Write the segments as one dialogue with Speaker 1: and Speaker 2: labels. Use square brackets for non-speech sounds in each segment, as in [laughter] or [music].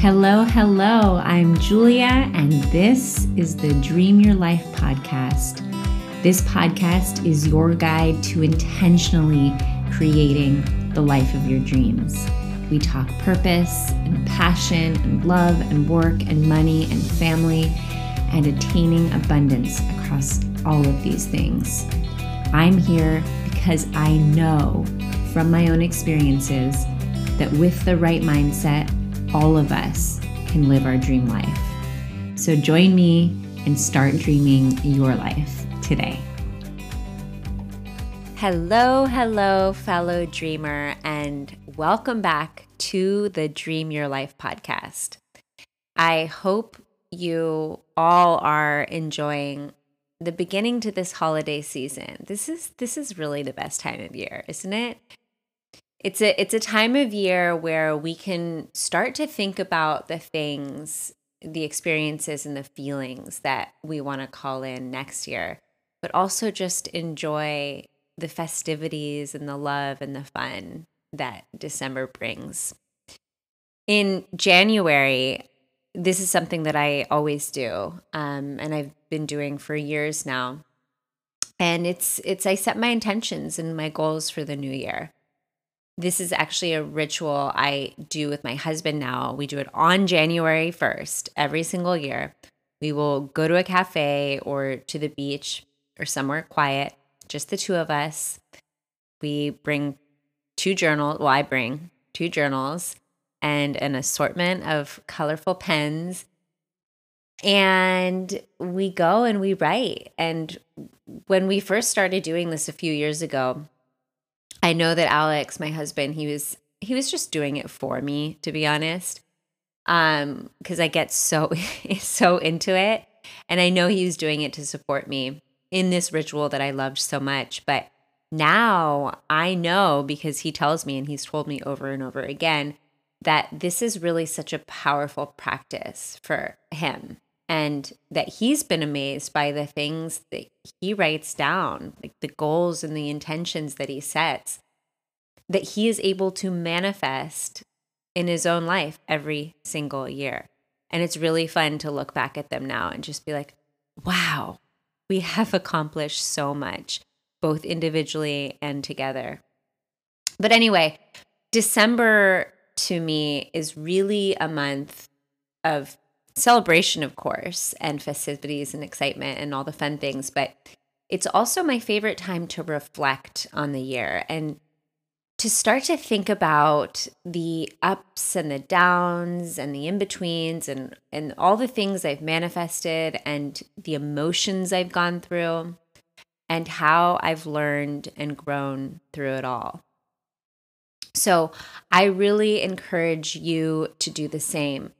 Speaker 1: Hello, hello. I'm Julia, and this is the Dream Your Life podcast. This podcast is your guide to intentionally creating the life of your dreams. We talk purpose and passion and love and work and money and family and attaining abundance across all of these things. I'm here because I know from my own experiences that with the right mindset, all of us can live our dream life. So join me and start dreaming your life today. Hello, hello, fellow dreamer, and welcome back to the Dream Your Life podcast. I hope you all are enjoying the beginning to this holiday season. This is this is really the best time of year, isn't it? It's a it's a time of year where we can start to think about the things, the experiences and the feelings that we want to call in next year, but also just enjoy the festivities and the love and the fun that December brings. In January, this is something that I always do, um, and I've been doing for years now. And it's it's I set my intentions and my goals for the new year. This is actually a ritual I do with my husband now. We do it on January 1st every single year. We will go to a cafe or to the beach or somewhere quiet just the two of us. We bring two journals. Well, I bring two journals and an assortment of colorful pens. And we go and we write. And when we first started doing this a few years ago, I know that Alex, my husband, he was he was just doing it for me, to be honest. Um, because I get so [laughs] so into it. And I know he was doing it to support me in this ritual that I loved so much. But now I know because he tells me and he's told me over and over again that this is really such a powerful practice for him and that he's been amazed by the things that he writes down, like the goals and the intentions that he sets, that he is able to manifest in his own life every single year. And it's really fun to look back at them now and just be like, wow, we have accomplished so much, both individually and together. But anyway, December to me is really a month of celebration, of course, and festivities and excitement and all the fun things. But it's also my favorite time to reflect on the year and to start to think about the ups and the downs and the in-betweens and and all the things I've manifested and the emotions I've gone through and how I've learned and grown through it all. So, I really encourage you to do the same.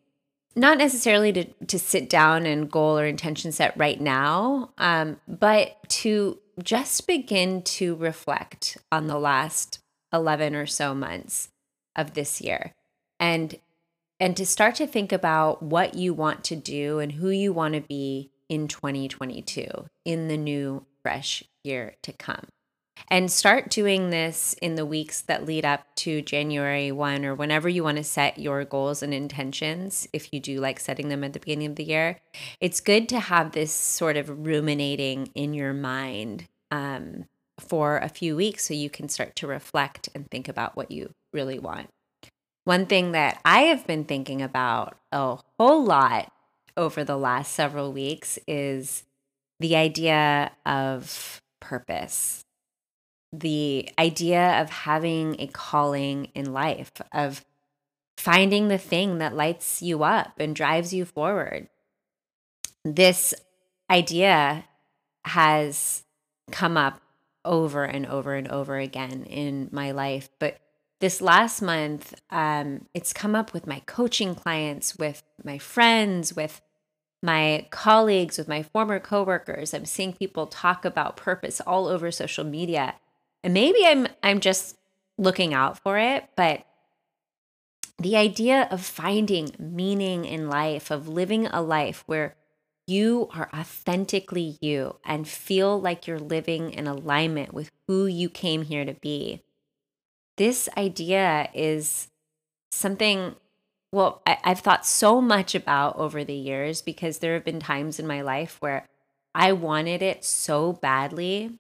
Speaker 1: Not necessarily to, to sit down and goal or intention set right now, um, but to just begin to reflect on the last 11 or so months of this year and and to start to think about what you want to do and who you want to be in 2022 in the new fresh year to come and start doing this in the weeks that lead up to January 1 or whenever you want to set your goals and intentions. If you do like setting them at the beginning of the year, it's good to have this sort of ruminating in your mind um, for a few weeks so you can start to reflect and think about what you really want. One thing that I have been thinking about a whole lot over the last several weeks is the idea of purpose, the idea of having a calling in life, of finding the thing that lights you up and drives you forward. This idea has come up over and over and over again in my life. But this last month, um, it's come up with my coaching clients, with my friends, with my colleagues, with my former coworkers. I'm seeing people talk about purpose all over social media. And maybe I'm I'm just looking out for it, but the idea of finding meaning in life, of living a life where you are authentically you and feel like you're living in alignment with who you came here to be. This idea is something well, I, I've thought so much about over the years because there have been times in my life where I wanted it so badly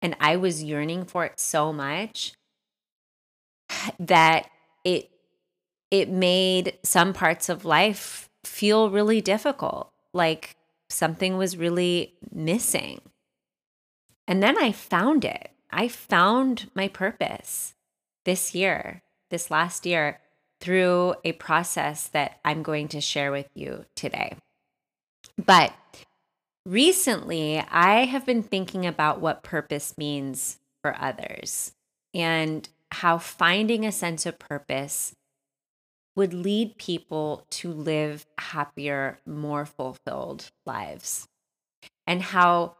Speaker 1: and I was yearning for it so much that it it made some parts of life feel really difficult like something was really missing. And then I found it. I found my purpose this year this last year through a process that I'm going to share with you today. But recently I have been thinking about what purpose means for others and how finding a sense of purpose would lead people to live happier, more fulfilled lives. And how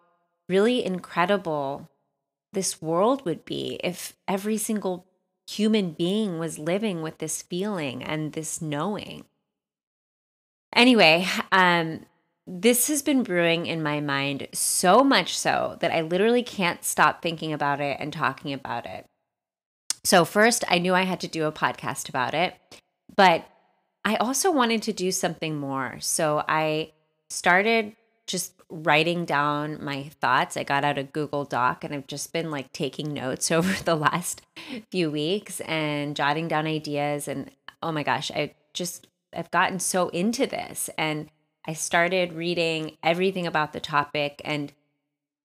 Speaker 1: really incredible this world would be if every single human being was living with this feeling and this knowing. Anyway, um, this has been brewing in my mind so much so that I literally can't stop thinking about it and talking about it. So, first, I knew I had to do a podcast about it, but I also wanted to do something more. So, I started just writing down my thoughts. I got out a Google Doc and I've just been like taking notes [laughs] over the last few weeks and jotting down ideas. And oh my gosh, I just, I've gotten so into this. And I started reading everything about the topic. And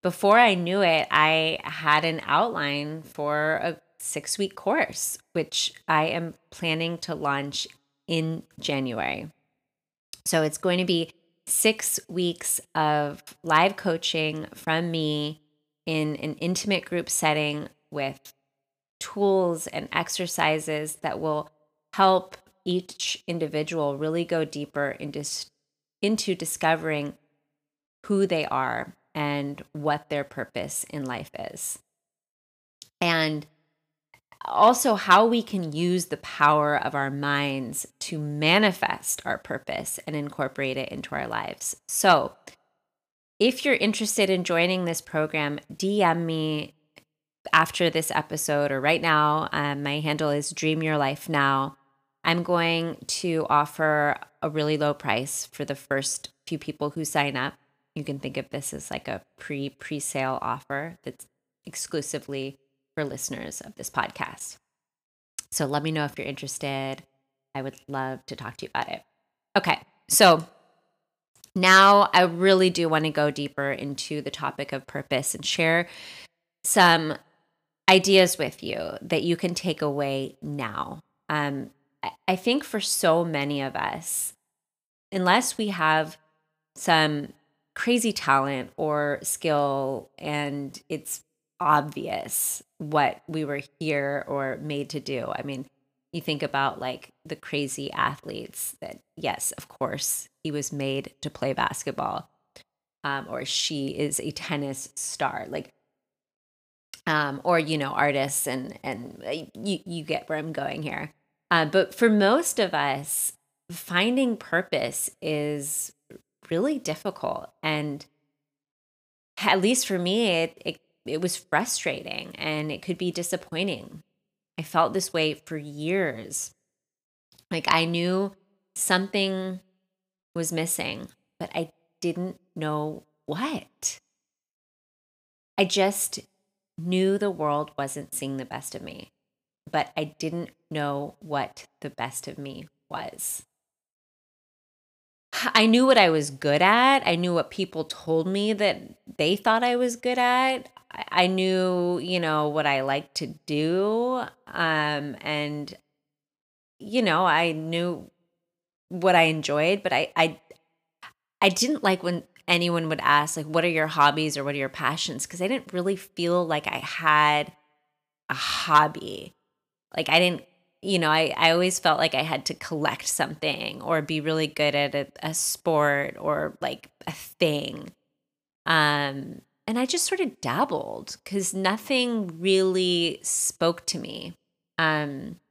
Speaker 1: before I knew it, I had an outline for a six week course, which I am planning to launch in January. So it's going to be six weeks of live coaching from me in an intimate group setting with tools and exercises that will help each individual really go deeper into into discovering who they are and what their purpose in life is. And also, how we can use the power of our minds to manifest our purpose and incorporate it into our lives. So, if you're interested in joining this program, DM me after this episode or right now. Um, my handle is Dream Your Life Now. I'm going to offer a really low price for the first few people who sign up. You can think of this as like a pre pre sale offer that's exclusively for listeners of this podcast. So let me know if you're interested. I would love to talk to you about it. Okay, so now I really do want to go deeper into the topic of purpose and share some ideas with you that you can take away now. Um, I think for so many of us, unless we have some crazy talent or skill and it's obvious what we were here or made to do. I mean, you think about like the crazy athletes that, yes, of course, he was made to play basketball, um, or she is a tennis star. Like, um, or you know, artists, and and uh, you you get where I'm going here. Uh, but for most of us, finding purpose is really difficult. And at least for me, it, it, it was frustrating and it could be disappointing. I felt this way for years. Like I knew something was missing, but I didn't know what. I just knew the world wasn't seeing the best of me but I didn't know what the best of me was. I knew what I was good at. I knew what people told me that they thought I was good at. I knew, you know, what I liked to do. Um, and, you know, I knew what I enjoyed, but I, I, I didn't like when anyone would ask, like, what are your hobbies or what are your passions? Because I didn't really feel like I had a hobby. Like I didn't, you know, I, I always felt like I had to collect something or be really good at a, a sport or like a thing. Um, and I just sort of dabbled because nothing really spoke to me. Um,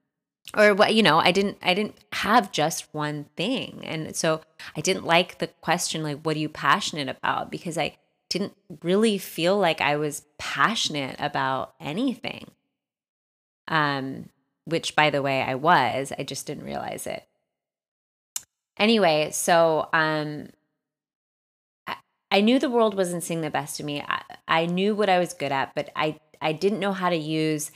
Speaker 1: or what you know i didn't i didn't have just one thing and so i didn't like the question like what are you passionate about because i didn't really feel like i was passionate about anything um, which by the way I was, I just didn't realize it. anyway, so um, I, knew the world wasn't seeing the best of me. I, I knew what I was good at, but I I didn't know how to use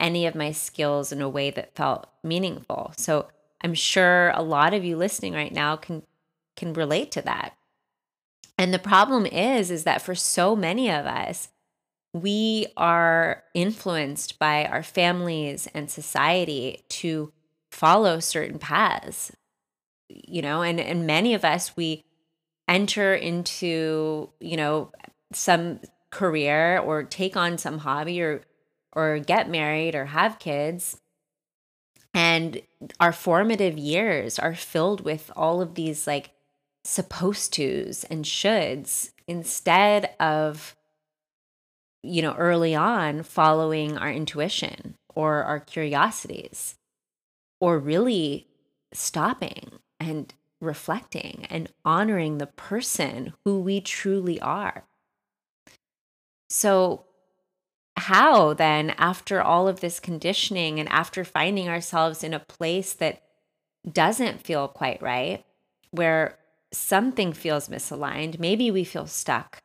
Speaker 1: any of my skills in a way that felt meaningful. So I'm sure a lot of you listening right now can can relate to that. And the problem is is that for so many of us, we are influenced by our families and society to follow certain paths. You know, and and many of us we enter into, you know, some career or take on some hobby or or get married or have kids and our formative years are filled with all of these like supposed tos and shoulds instead of you know early on following our intuition or our curiosities or really stopping and reflecting and honoring the person who we truly are. So how then, after all of this conditioning and after finding ourselves in a place that doesn't feel quite right, where something feels misaligned, maybe we feel stuck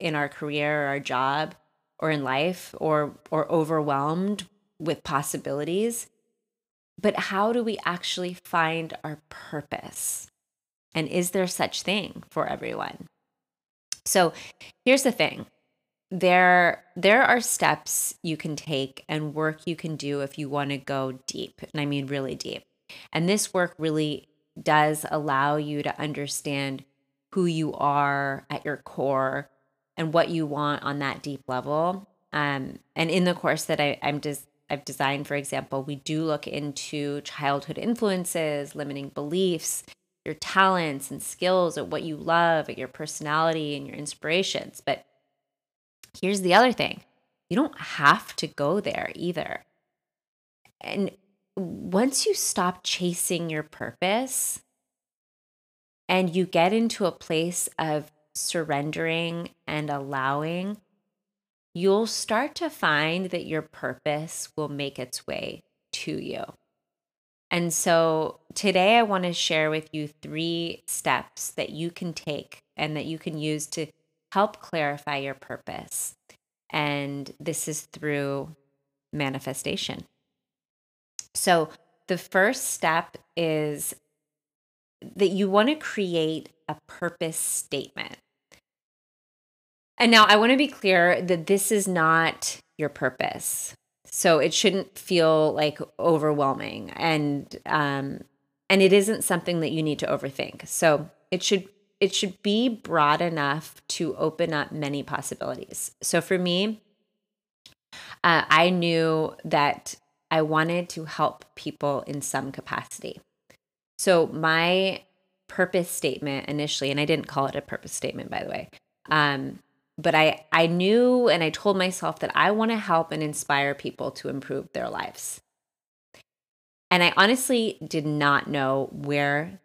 Speaker 1: in our career or our job or in life or or overwhelmed with possibilities but how do we actually find our purpose? And is there such thing for everyone? So here's the thing. There there are steps you can take and work you can do if you want to go deep and i mean really deep. And this work really does allow you to understand who you are at your core and what you want on that deep level um, and in the course that I, i'm just I've designed, for example, we do look into childhood influences, limiting beliefs, your talents and skills, at what you love, at your personality and your inspirations. But Here's the other thing you don't have to go there either. And once you stop chasing your purpose and you get into a place of surrendering and allowing, you'll start to find that your purpose will make its way to you. And so today I want to share with you three steps that you can take and that you can use to help clarify your purpose. And this is through manifestation. So, the first step is that you want to create a purpose statement. And now I want to be clear that this is not your purpose. So it shouldn't feel like overwhelming and um and it isn't something that you need to overthink. So it should it should be broad enough to open up many possibilities. So for me, uh, I knew that I wanted to help people in some capacity. So my purpose statement initially, and I didn't call it a purpose statement, by the way, um, but I I knew and I told myself that I want to help and inspire people to improve their lives. And I honestly did not know where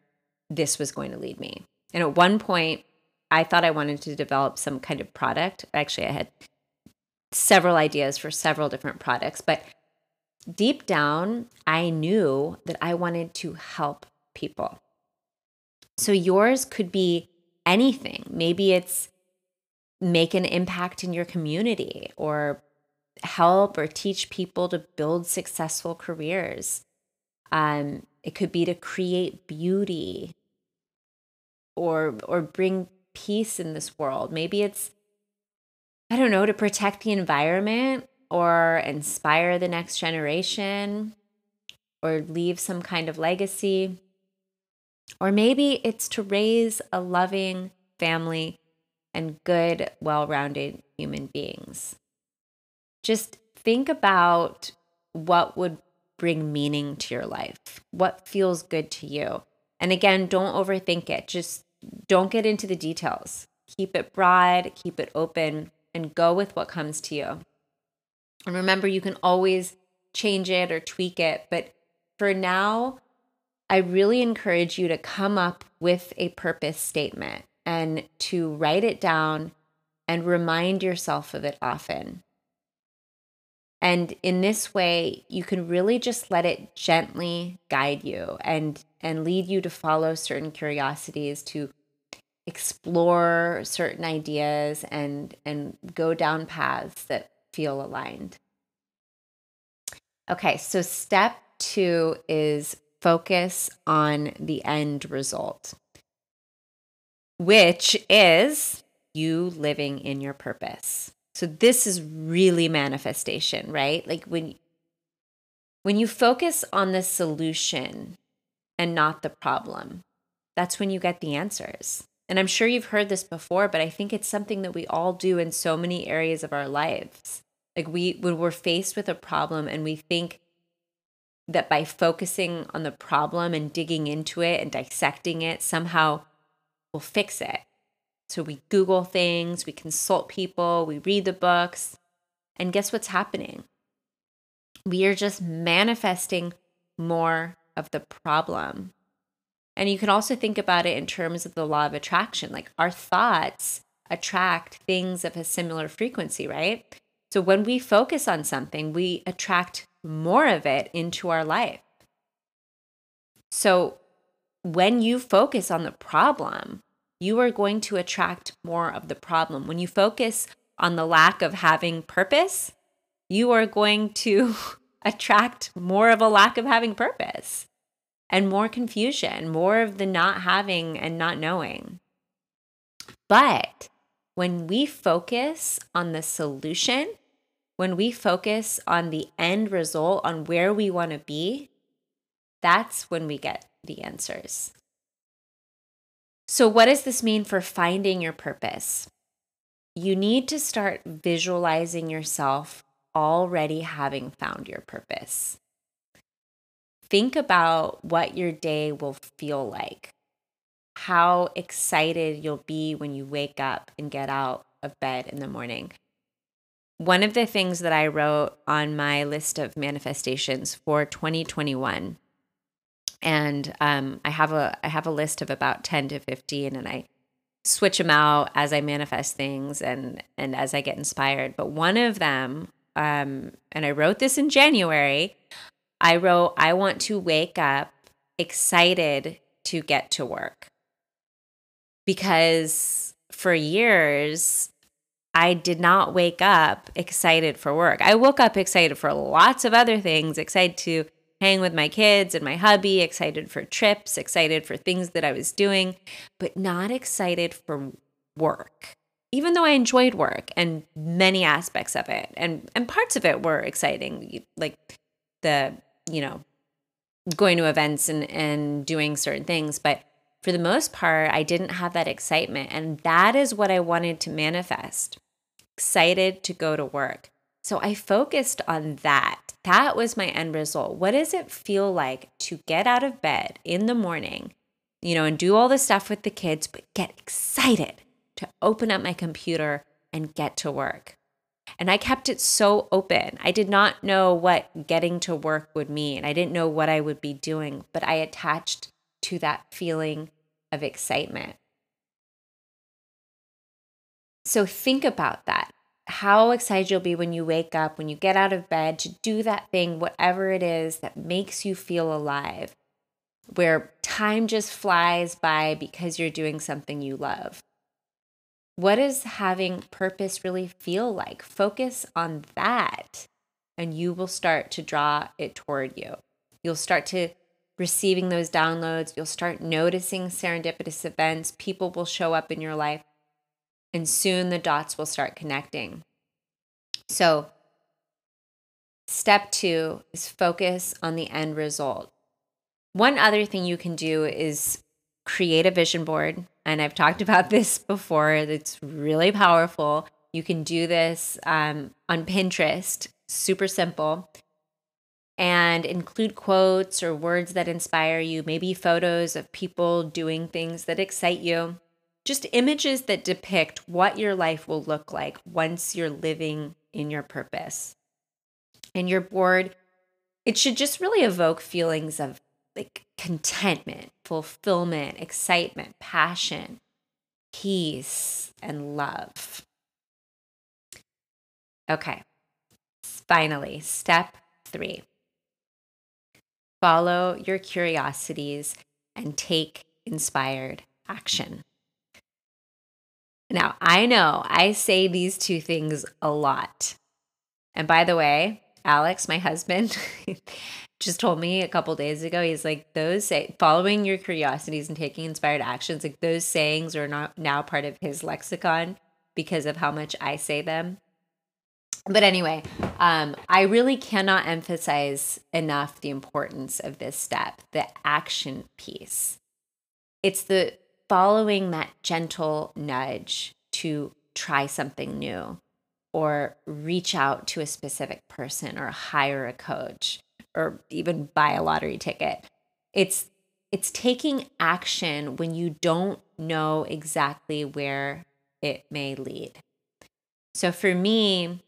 Speaker 1: this was going to lead me. And at one point, I thought I wanted to develop some kind of product. Actually, I had several ideas for several different products, but deep down, I knew that I wanted to help people. So yours could be anything. Maybe it's make an impact in your community or help or teach people to build successful careers. Um, it could be to create beauty or or bring peace in this world. Maybe it's I don't know, to protect the environment or inspire the next generation or leave some kind of legacy. Or maybe it's to raise a loving family and good, well rounded human beings. Just think about what would bring meaning to your life, what feels good to you. And again, don't overthink it. Just don't get into the details. Keep it broad, keep it open, and go with what comes to you. And remember, you can always change it or tweak it. But for now, I really encourage you to come up with a purpose statement and to write it down and remind yourself of it often. And in this way, you can really just let it gently guide you and and lead you to follow certain curiosities to explore certain ideas and and go down paths that feel aligned. Okay, so step 2 is focus on the end result, which is you living in your purpose. So this is really manifestation, right? Like when when you focus on the solution and not the problem, that's when you get the answers. And I'm sure you've heard this before, but I think it's something that we all do in so many areas of our lives. Like we when we're faced with a problem and we think that by focusing on the problem and digging into it and dissecting it, somehow we'll fix it. So we Google things, we consult people, we read the books, and guess what's happening? We are just manifesting more of the problem. And you can also think about it in terms of the law of attraction. Like our thoughts attract things of a similar frequency, right? So when we focus on something, we attract more of it into our life. So when you focus on the problem, you are going to attract more of the problem. When you focus on the lack of having purpose, you are going to [laughs] attract more of a lack of having purpose and more confusion, more of the not having and not knowing. But when we focus on the solution, when we focus on the end result, on where we want to be, that's when we get the answers. So, what does this mean for finding your purpose? You need to start visualizing yourself already having found your purpose. Think about what your day will feel like, how excited you'll be when you wake up and get out of bed in the morning. One of the things that I wrote on my list of manifestations for 2021 and um, I have a I have a list of about ten to fifteen, and I switch them out as I manifest things and and as I get inspired. But one of them, um, and I wrote this in January. I wrote, I want to wake up excited to get to work because for years I did not wake up excited for work. I woke up excited for lots of other things, excited to hang with my kids and my hubby, excited for trips, excited for things that I was doing, but not excited for work. Even though I enjoyed work and many aspects of it, and, and parts of it were exciting, like the, you know, going to events and, and doing certain things. But for the most part, I didn't have that excitement. And that is what I wanted to manifest excited to go to work. So I focused on that that was my end result. What does it feel like to get out of bed in the morning, you know, and do all the stuff with the kids, but get excited to open up my computer and get to work? And I kept it so open. I did not know what getting to work would mean. I didn't know what I would be doing, but I attached to that feeling of excitement. So think about that how excited you'll be when you wake up, when you get out of bed to do that thing, whatever it is that makes you feel alive, where time just flies by because you're doing something you love. What does having purpose really feel like? Focus on that, and you will start to draw it toward you. You'll start to receiving those downloads. You'll start noticing serendipitous events. People will show up in your life and soon the dots will start connecting. So, step two is focus on the end result. One other thing you can do is create a vision board. And I've talked [laughs] about this before, it's really powerful. You can do this um, on Pinterest, super simple, and include quotes or words that inspire you, maybe photos of people doing things that excite you just images that depict what your life will look like once you're living in your purpose. And your board, it should just really evoke feelings of like contentment, fulfillment, excitement, passion, peace, and love. Okay. finally, step three follow your curiosities and take inspired action. Now, I know I say these two things a lot. And by the way, Alex, my husband, [laughs] just told me a couple days ago, he's like, those say, following your curiosities and taking inspired actions, like those sayings are not now part of his lexicon because of how much I say them. But anyway, um, I really cannot emphasize enough the importance of this step, the action piece. It's the following that gentle nudge to try something new or reach out to a specific person or hire a coach or even buy a lottery ticket. It's it's taking action when you don't know exactly where it may lead. So for me,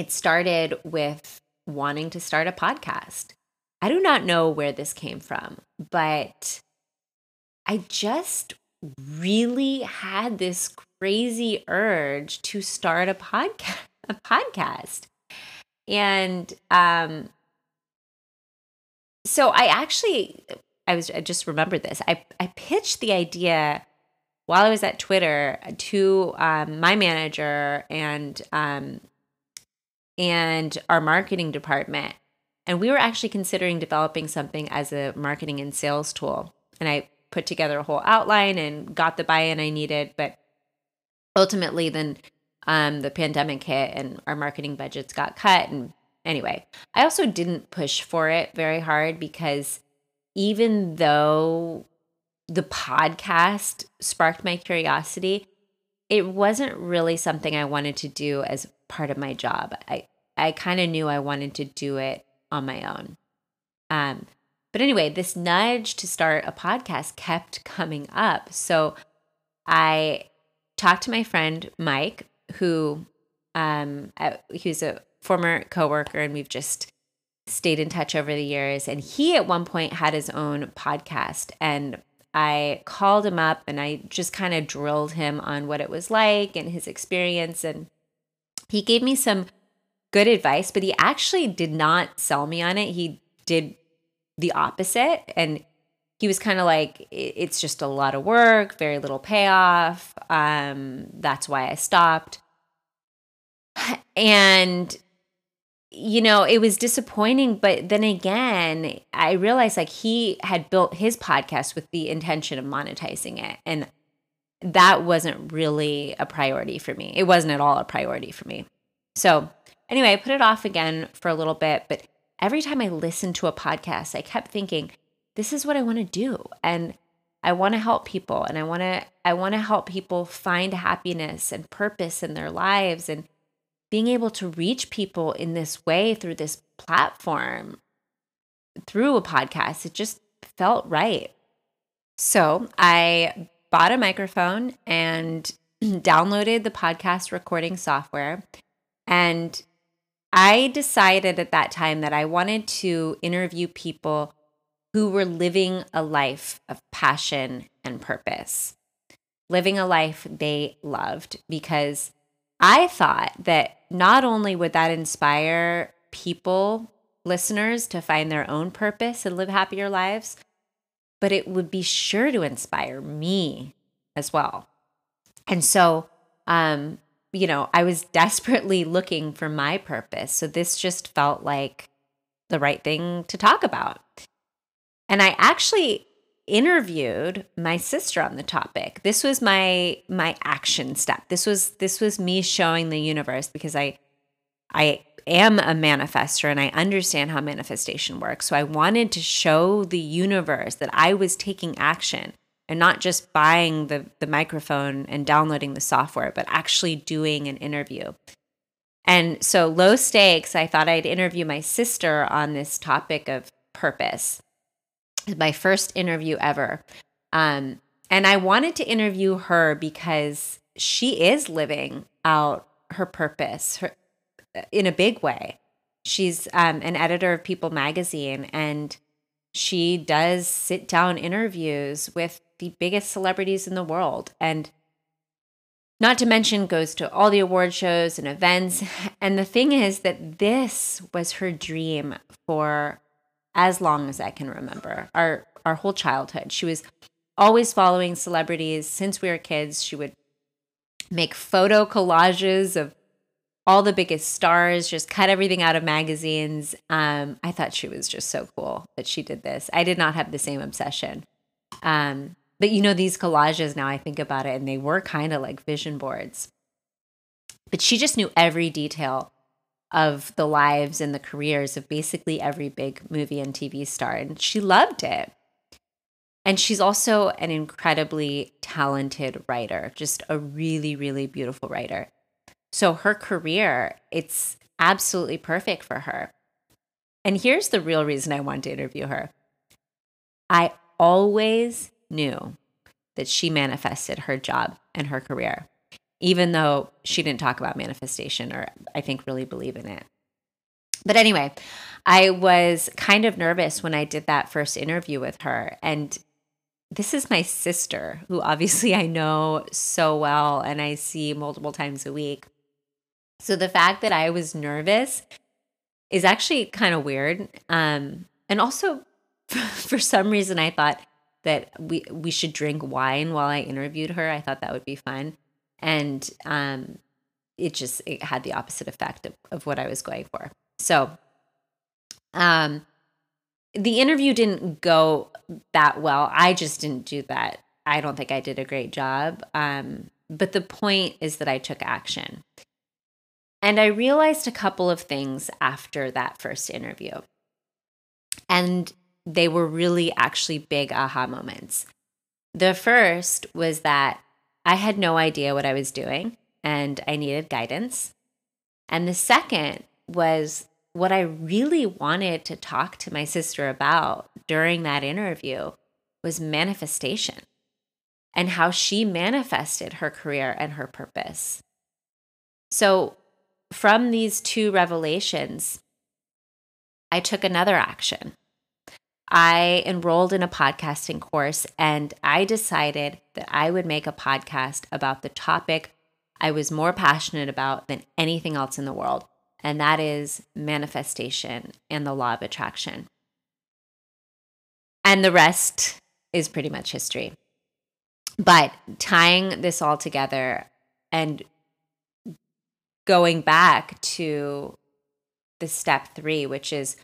Speaker 1: it started with wanting to start a podcast. I do not know where this came from, but I just really had this crazy urge to start a podcast [laughs] a podcast. And um so I actually I was I just remembered this. I I pitched the idea while I was at Twitter to um, my manager and um, and our marketing department, and we were actually considering developing something as a marketing and sales tool. And I put together a whole outline and got the buy-in I needed, but ultimately then um, the pandemic hit and our marketing budgets got cut. And anyway i also didn't push for it very hard because even though the podcast sparked my curiosity it wasn't really something i wanted to do as part of my job. I i kind of knew i wanted to do it on my own um but anyway this nudge to start a podcast kept coming up so i talked to my friend Mike, who um, he's a former coworker, and we've just stayed in touch over the years. And he at one point had his own podcast, and I called him up and I just kind of drilled him on what it was like and his experience. And he gave me some good advice, but he actually did not sell me on it. He did the opposite. And he was kind of like, it's just a lot of work, very little payoff. Um, that's why I stopped. [sighs] And, you know, it was disappointing. But then again, I realized like he had built his podcast with the intention of monetizing it. And that wasn't really a priority for me. It wasn't at all a priority for me. So, anyway, I put it off again for a little bit. But every time I listened to a podcast, I kept thinking, this is what I want to do. And I want to help people and I want to I want to help people find happiness and purpose in their lives and being able to reach people in this way through this platform through a podcast it just felt right. So, I bought a microphone and [clears throat] downloaded the podcast recording software and I decided at that time that I wanted to interview people who were living a life of passion and purpose, living a life they loved. Because I thought that not only would that inspire people, listeners, to find their own purpose and live happier lives, but it would be sure to inspire me as well. And so, um, you know, I was desperately looking for my purpose. So this just felt like the right thing to talk about. And I actually interviewed my sister on the topic. This was my my action step. This was this was me showing the universe because I I am a manifester and I understand how manifestation works. So I wanted to show the universe that I was taking action and not just buying the the microphone and downloading the software, but actually doing an interview. And so low stakes, I thought I'd interview my sister on this topic of purpose my first interview ever. Um, and I wanted to interview her because she is living out her purpose her, in a big way. She's um, an editor of People magazine, and she does sit down interviews with the biggest celebrities in the world. And not to mention goes to all the award shows and events. [laughs] And the thing is that this was her dream for as long as I can remember. Our our whole childhood. She was always following celebrities since we were kids. She would make photo collages of all the biggest stars, just cut everything out of magazines. Um, I thought she was just so cool that she did this. I did not have the same obsession. Um, but you know, these collages, now I think about it, and they were kind of like vision boards. But she just knew every detail of the lives and the careers of basically every big movie and TV star, and she loved it. And she's also an incredibly talented writer, just a really, really beautiful writer. So her career, it's absolutely perfect for her. And here's the real reason I wanted to interview her. I always knew that she manifested her job and her career, even though she didn't talk about manifestation or I think really believe in it. But anyway, I was kind of nervous when I did that first interview with her. And this is my sister, who obviously I know so well and I see multiple times a week. So the fact that I was nervous is actually kind of weird. Um, and also, [laughs] for some reason, I thought that we we should drink wine while I interviewed her. I thought that would be fun, and um, it just it had the opposite effect of, of what I was going for. So, um, the interview didn't go that well. I just didn't do that. I don't think I did a great job. Um, but the point is that I took action. And I realized a couple of things after that first interview. And they were really actually big aha moments. The first was that I had no idea what I was doing and I needed guidance. And the second was what I really wanted to talk to my sister about during that interview was manifestation and how she manifested her career and her purpose. So, from these two revelations, I took another action. I enrolled in a podcasting course and I decided that I would make a podcast about the topic I was more passionate about than anything else in the world, and that is manifestation and the law of attraction. And the rest is pretty much history. But tying this all together and going back to the step three, which is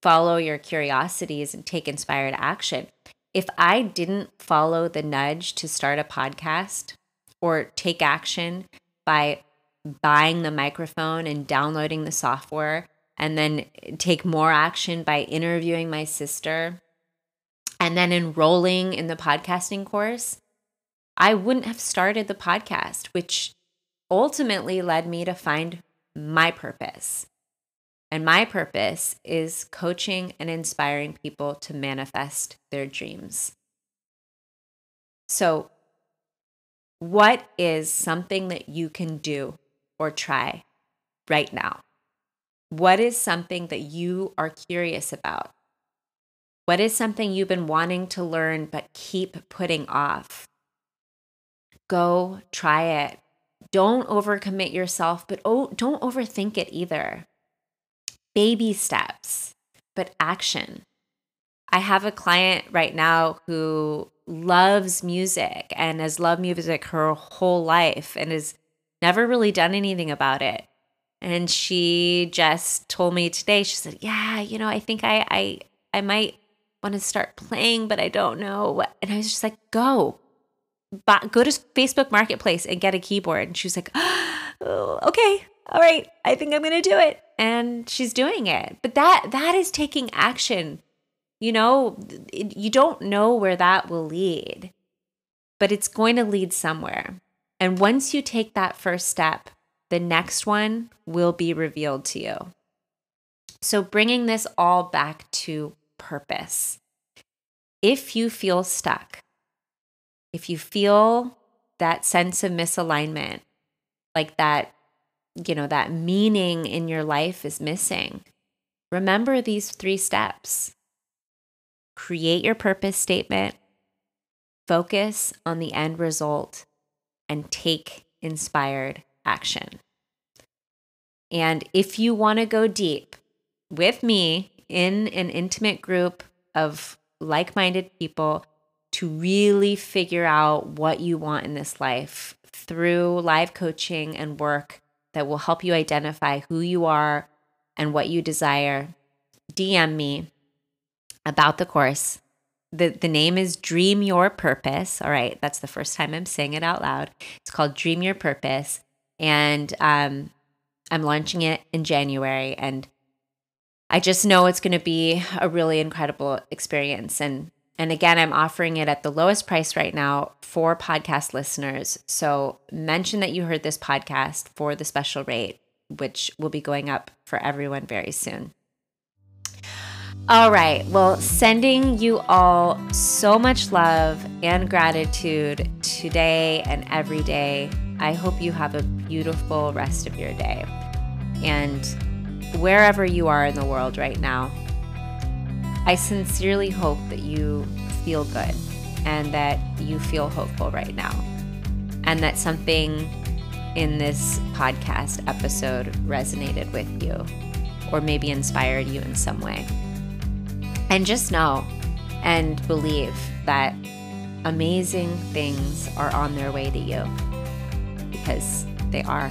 Speaker 1: follow your curiosities and take inspired action. If I didn't follow the nudge to start a podcast or take action by buying the microphone and downloading the software, and then take more action by interviewing my sister and then enrolling in the podcasting course, I wouldn't have started the podcast, which ultimately led me to find my purpose. And my purpose is coaching and inspiring people to manifest their dreams. So, what is something that you can do or try right now? What is something that you are curious about? What is something you've been wanting to learn but keep putting off? Go try it. Don't overcommit yourself, but oh, don't overthink it either baby steps, but action. I have a client right now who loves music and has loved music her whole life and has never really done anything about it. And she just told me today, she said, Yeah, you know, I think I I I might want to start playing, but I don't know. And I was just like, go. But go to Facebook Marketplace and get a keyboard. And she was like, [gasps] oh, okay, all right, I think I'm going to do it. And she's doing it. But that that is taking action. You know, you don't know where that will lead, but it's going to lead somewhere. And once you take that first step, the next one will be revealed to you. So, bringing this all back to purpose. If you feel stuck, if you feel that sense of misalignment, like that you know, that meaning in your life is missing, remember these three steps. Create your purpose statement, focus on the end result, and take inspired action. And if you want to go deep with me in an intimate group of like minded people to really figure out what you want in this life through live coaching and work that will help you identify who you are and what you desire, DM me about the course. The, the name is Dream Your Purpose. All right, that's the first time I'm saying it out loud. It's called Dream Your Purpose. And um, I'm launching it in January. And I just know it's going to be a really incredible experience. And and again, I'm offering it at the lowest price right now for podcast listeners. So mention that you heard this podcast for the special rate, which will be going up for everyone very soon. All right. Well, sending you all so much love and gratitude today and every day. I hope you have a beautiful rest of your day. And wherever you are in the world right now, I sincerely hope that you feel good and that you feel hopeful right now, and that something in this podcast episode resonated with you or maybe inspired you in some way. And just know and believe that amazing things are on their way to you because they are.